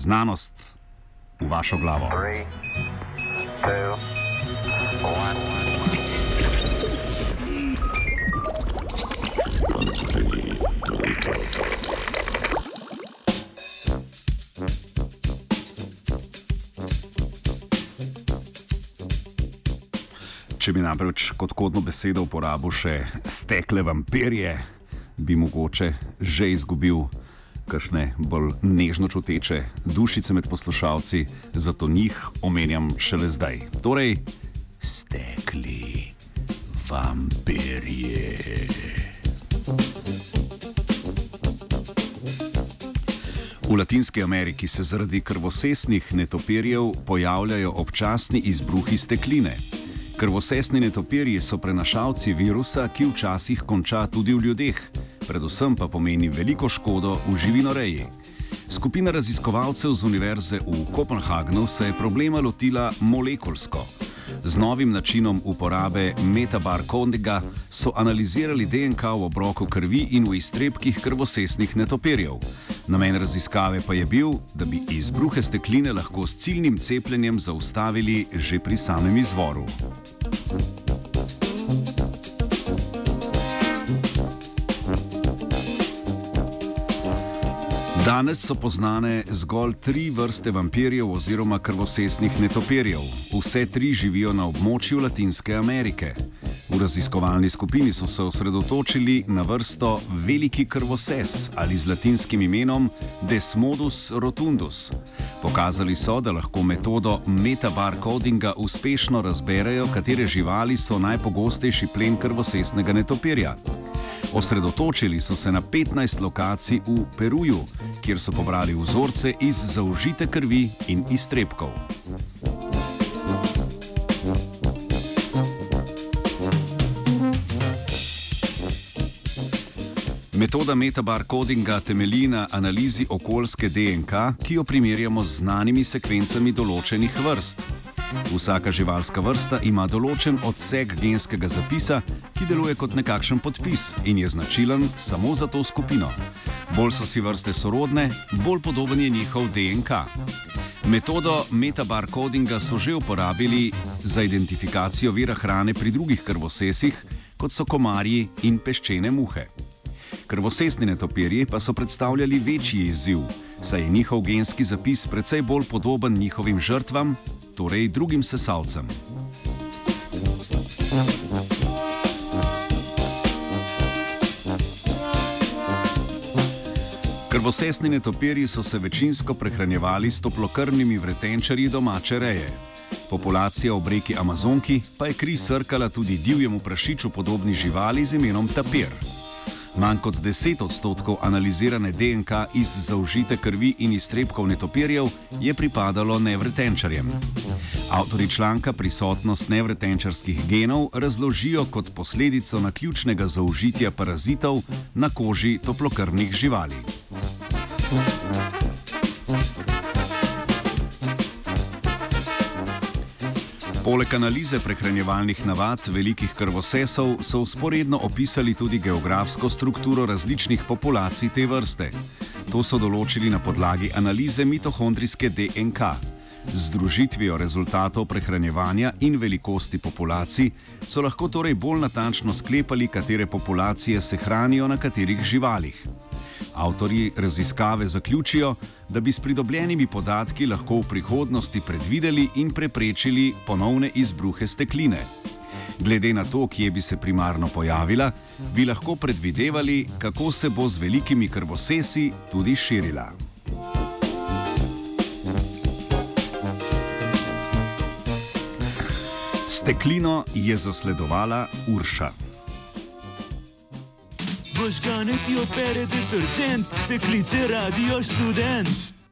Znanost v vašo glavo. Three, two. Če bi namreč kot kodno besedo uporabil še stekle vampirje, bi mogoče že izgubil kakšne bolj nežno čuteče dušice med poslušalci, zato njih omenjam šele zdaj. Torej, stekli vampirje. V Latinski Ameriki se zaradi krvosesnih netopirjev pojavljajo občasni izbruhi stekline. Krvosesni netopirji so prenašalci virusa, ki včasih konča tudi v ljudeh, predvsem pa pomeni veliko škodo v živinoreji. Skupina raziskovalcev z Univerze v Kopenhagnu se je problema lotila molekulsko. Z novim načinom uporabe metabarkondiga so analizirali DNK v obroku krvi in v iztrebkih krvosesnih netopirjev. Namen raziskave pa je bil, da bi izbruhe stekline lahko s ciljnim cepljenjem zaustavili že pri samem izvoru. Danes so poznane zgolj tri vrste vampirjev oziroma krvosesnih netopirjev. Vse tri živijo na območju Latinske Amerike. V raziskovalni skupini so se osredotočili na vrsto veliki krvoses ali z latinskim imenom Desmodus rotundus. Pokazali so, da lahko metodo metabarcodinga uspešno razberejo, katere živali so najpogostejši plen krvosesnega netopirja. Osredotočili so se na 15 lokacij v Peruju, kjer so pobrali vzorce iz zaužite krvi in iztrebkov. Metoda metabarcodinga temelji na analizi okoljske DNK, ki jo primerjamo z znanimi sekvencami določenih vrst. Vsaka živalska vrsta ima določen odsek genskega zapisa, ki deluje kot nekakšen podpis in je značilen samo za to skupino. Bolj so si vrste sorodne, bolj podoben je njihov DNK. Metodo metabarcodinga so že uporabili za identifikacijo vira hrane pri drugih krvosesih, kot so komarji in peščene muhe. Krvosesni netopirji pa so predstavljali večji izziv, saj je njihov genski zapis precej bolj podoben njihovim žrtvam, torej drugim sesalcem. Krvosesni netopirji so se večinsko prehranjevali s toplokrvnimi vretenčarji domače reje. Populacija ob reki Amazonki pa je kri srkala tudi divjemu prašiču podobni živali z imenom tapir. Manj kot 10 odstotkov analizirane DNK iz zaužite krvi in iztrebkov netopirjev je pripadalo nevretenčarjem. Avtori članka prisotnost nevretenčarskih genov razložijo kot posledico naključnega zaužitja parazitov na koži toplokrvnih živali. Poleg analize prehranjevalnih navad velikih krvosesov so usporedno opisali tudi geografsko strukturo različnih populacij te vrste. To so določili na podlagi analize mitohondrijske DNK. Z združitvijo rezultatov prehranjevanja in velikosti populacij so lahko torej bolj natančno sklepali, katere populacije se hranijo na katerih živalih. Avtorji raziskave zaključijo, da bi s pridobljenimi podatki lahko v prihodnosti predvideli in preprečili ponovne izbruhe stekline. Glede na to, kje bi se primarno pojavila, bi lahko predvidevali, kako se bo z velikimi krvosesi tudi širila. Steklino je zasledovala Urša. Možgane ti opere detergent, se kliče radio študent.